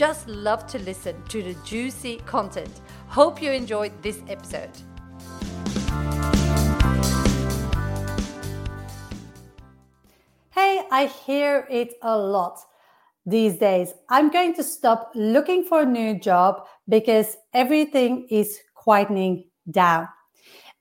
just love to listen to the juicy content. Hope you enjoyed this episode. Hey, I hear it a lot these days. I'm going to stop looking for a new job because everything is quietening down.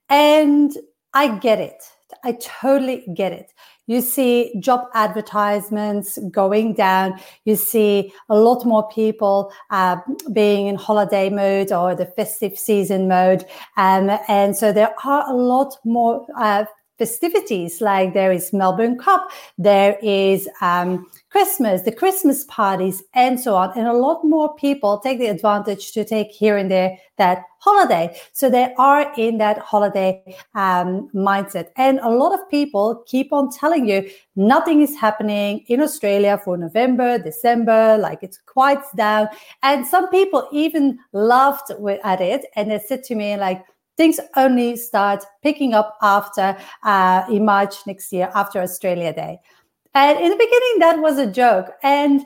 And I get it. I totally get it. You see job advertisements going down. You see a lot more people uh, being in holiday mode or the festive season mode. Um, and so there are a lot more uh, festivities like there is Melbourne Cup, there is um, Christmas, the Christmas parties, and so on. And a lot more people take the advantage to take here and there that holiday. So they are in that holiday um, mindset. And a lot of people keep on telling you nothing is happening in Australia for November, December, like it's quiets down. And some people even laughed at it and they said to me, like, things only start picking up after uh, in March next year, after Australia Day. And in the beginning, that was a joke. And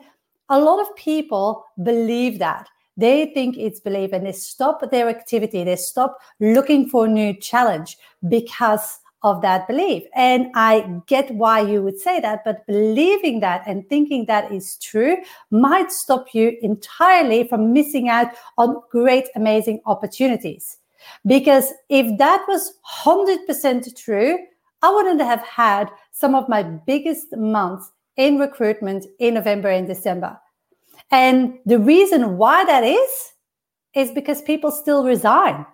a lot of people believe that. They think it's belief and they stop their activity. They stop looking for a new challenge because of that belief. And I get why you would say that, but believing that and thinking that is true might stop you entirely from missing out on great, amazing opportunities. Because if that was 100% true, I wouldn't have had some of my biggest months in recruitment in November and December. And the reason why that is, is because people still resign.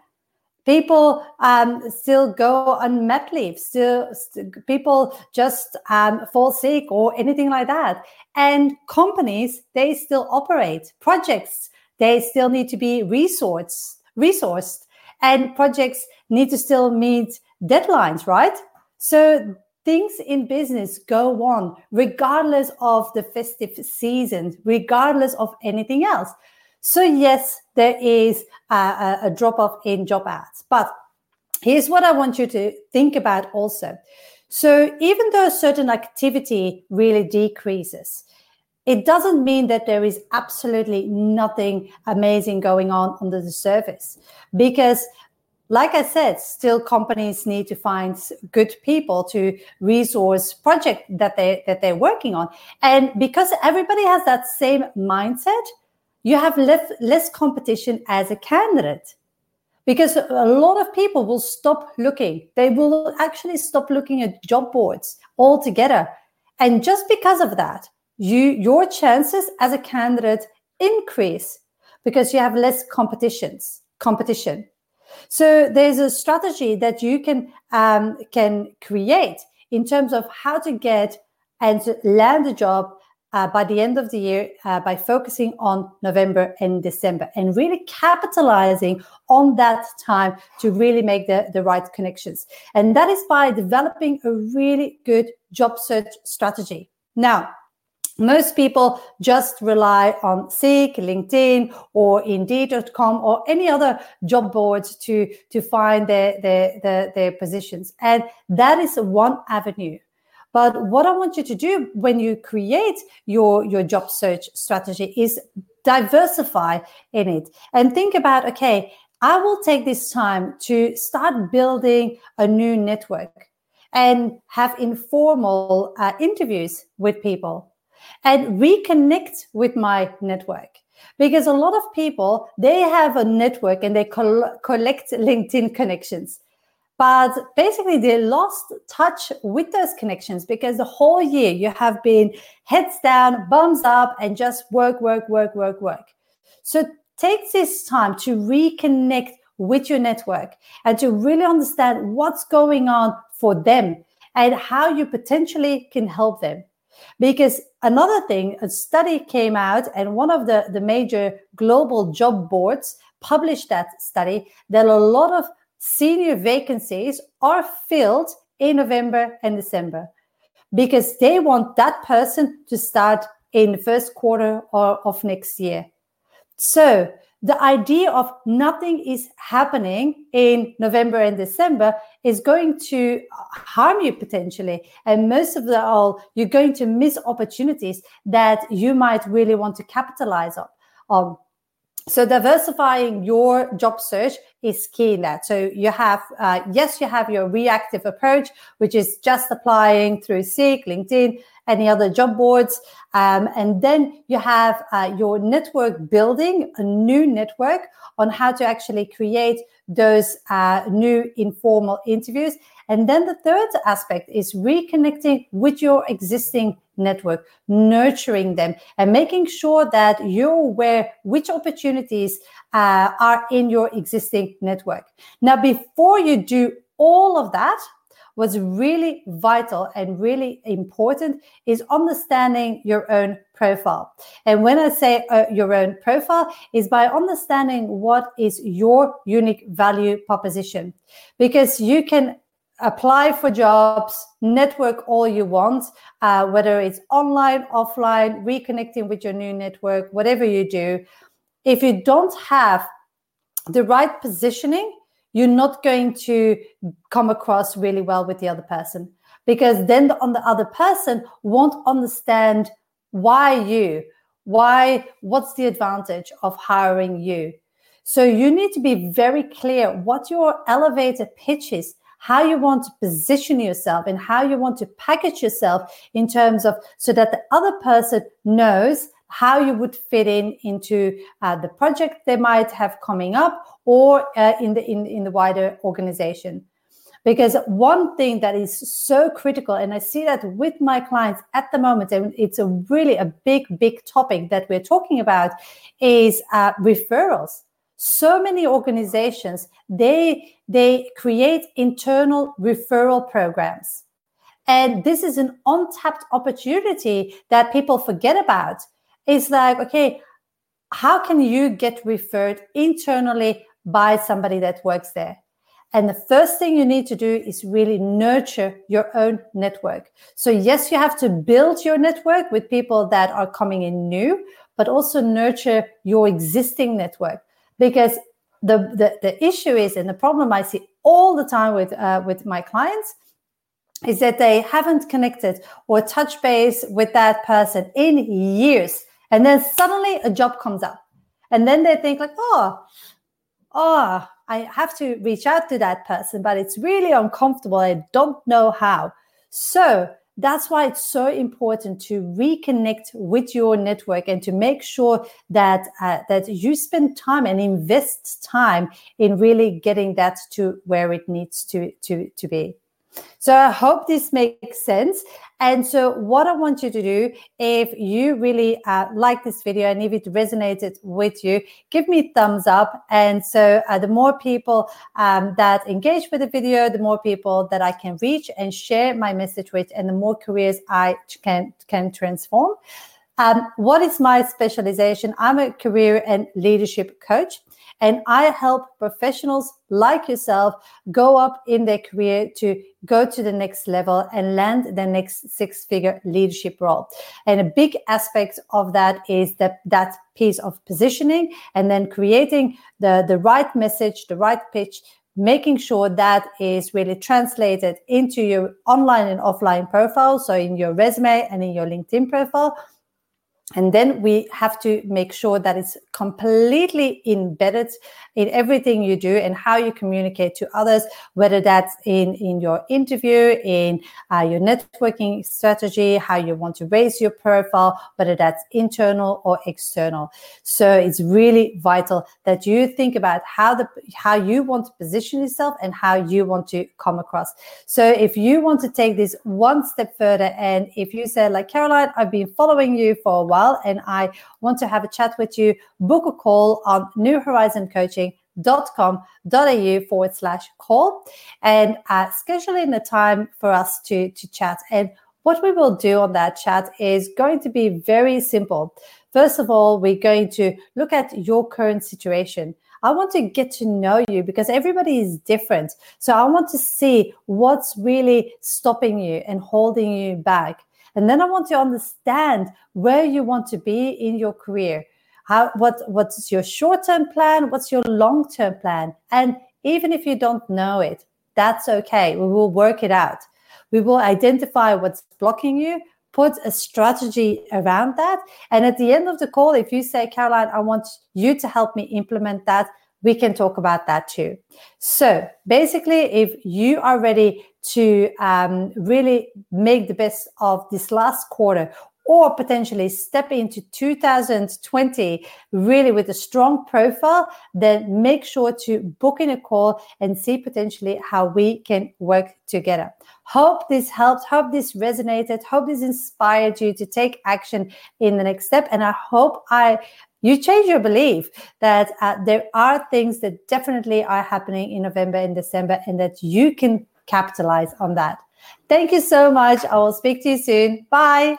People um, still go on mat leave. Still, st- people just um, fall sick or anything like that. And companies, they still operate. Projects, they still need to be resourced, resourced, and projects need to still meet deadlines, right? So things in business go on regardless of the festive season, regardless of anything else. So, yes, there is a, a drop off in job ads. But here's what I want you to think about also. So, even though certain activity really decreases, it doesn't mean that there is absolutely nothing amazing going on under the surface because like I said, still companies need to find good people to resource project that they that they're working on. And because everybody has that same mindset, you have less, less competition as a candidate. Because a lot of people will stop looking. They will actually stop looking at job boards altogether. And just because of that, you your chances as a candidate increase because you have less competitions competition so there's a strategy that you can um, can create in terms of how to get and to land a job uh, by the end of the year uh, by focusing on November and December and really capitalizing on that time to really make the, the right connections. And that is by developing a really good job search strategy. Now, most people just rely on Seek, LinkedIn, or Indeed.com or any other job boards to, to find their, their, their, their positions. And that is one avenue. But what I want you to do when you create your, your job search strategy is diversify in it and think about okay, I will take this time to start building a new network and have informal uh, interviews with people and reconnect with my network. Because a lot of people they have a network and they col- collect linkedin connections. But basically they lost touch with those connections because the whole year you have been heads down bums up and just work work work work work. So take this time to reconnect with your network and to really understand what's going on for them and how you potentially can help them. Because another thing, a study came out, and one of the, the major global job boards published that study that a lot of senior vacancies are filled in November and December because they want that person to start in the first quarter or, of next year. So the idea of nothing is happening in November and December is going to harm you potentially. And most of the all, you're going to miss opportunities that you might really want to capitalize on. on. So diversifying your job search is key in that. So you have, uh, yes, you have your reactive approach, which is just applying through Seek, LinkedIn, any other job boards. Um, and then you have uh, your network building, a new network on how to actually create those uh, new informal interviews. And then the third aspect is reconnecting with your existing network, nurturing them, and making sure that you're aware which opportunities uh, are in your existing network. Now, before you do all of that, what's really vital and really important is understanding your own profile. And when I say uh, your own profile is by understanding what is your unique value proposition because you can apply for jobs, network all you want, uh, whether it's online, offline, reconnecting with your new network, whatever you do. If you don't have the right positioning, you're not going to come across really well with the other person because then the, on the other person won't understand why you, why, what's the advantage of hiring you. So you need to be very clear what your elevator pitch is how you want to position yourself and how you want to package yourself in terms of so that the other person knows how you would fit in into uh, the project they might have coming up or uh, in the in, in the wider organization. Because one thing that is so critical and i see that with my clients at the moment and it's a really a big big topic that we're talking about is uh, referrals. So many organizations they they create internal referral programs. And this is an untapped opportunity that people forget about it's like okay how can you get referred internally by somebody that works there and the first thing you need to do is really nurture your own network. So, yes, you have to build your network with people that are coming in new, but also nurture your existing network because the, the, the issue is, and the problem I see all the time with, uh, with my clients is that they haven't connected or touch base with that person in years. And then suddenly a job comes up. And then they think like, oh, oh, I have to reach out to that person, but it's really uncomfortable. I don't know how. So that's why it's so important to reconnect with your network and to make sure that uh, that you spend time and invest time in really getting that to where it needs to to to be so I hope this makes sense. And so, what I want you to do, if you really uh, like this video and if it resonated with you, give me thumbs up. And so, uh, the more people um, that engage with the video, the more people that I can reach and share my message with, and the more careers I can can transform. Um, what is my specialization? I'm a career and leadership coach. And I help professionals like yourself go up in their career to go to the next level and land the next six figure leadership role. And a big aspect of that is that, that piece of positioning and then creating the, the right message, the right pitch, making sure that is really translated into your online and offline profile. So in your resume and in your LinkedIn profile and then we have to make sure that it's completely embedded in everything you do and how you communicate to others whether that's in in your interview in uh, your networking strategy how you want to raise your profile whether that's internal or external. So it's really vital that you think about how the how you want to position yourself and how you want to come across. So if you want to take this one step further and if you say like caroline i've been following you for a while well and I want to have a chat with you, book a call on New Horizon Coaching dot com dot au forward slash call and uh, schedule in time for us to, to chat. And what we will do on that chat is going to be very simple. First of all, we're going to look at your current situation. I want to get to know you because everybody is different. So I want to see what's really stopping you and holding you back. And then I want to understand where you want to be in your career. How what what's your short-term plan? What's your long-term plan? And even if you don't know it, that's okay. We will work it out. We will identify what's blocking you, put a strategy around that. And at the end of the call, if you say, Caroline, I want you to help me implement that, we can talk about that too. So basically, if you are ready to um, really make the best of this last quarter or potentially step into 2020 really with a strong profile, then make sure to book in a call and see potentially how we can work together. Hope this helped, hope this resonated, hope this inspired you to take action in the next step. And I hope I you change your belief that uh, there are things that definitely are happening in November and December and that you can capitalize on that. Thank you so much. I will speak to you soon. Bye.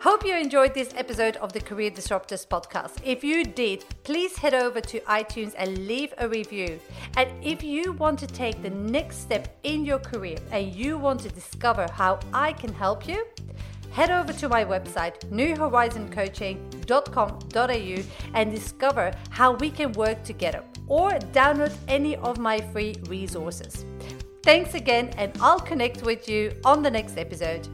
Hope you enjoyed this episode of the Career Disruptors podcast. If you did, please head over to iTunes and leave a review. And if you want to take the next step in your career and you want to discover how I can help you, head over to my website, newhorizoncoaching.com.au, and discover how we can work together or download any of my free resources. Thanks again, and I'll connect with you on the next episode.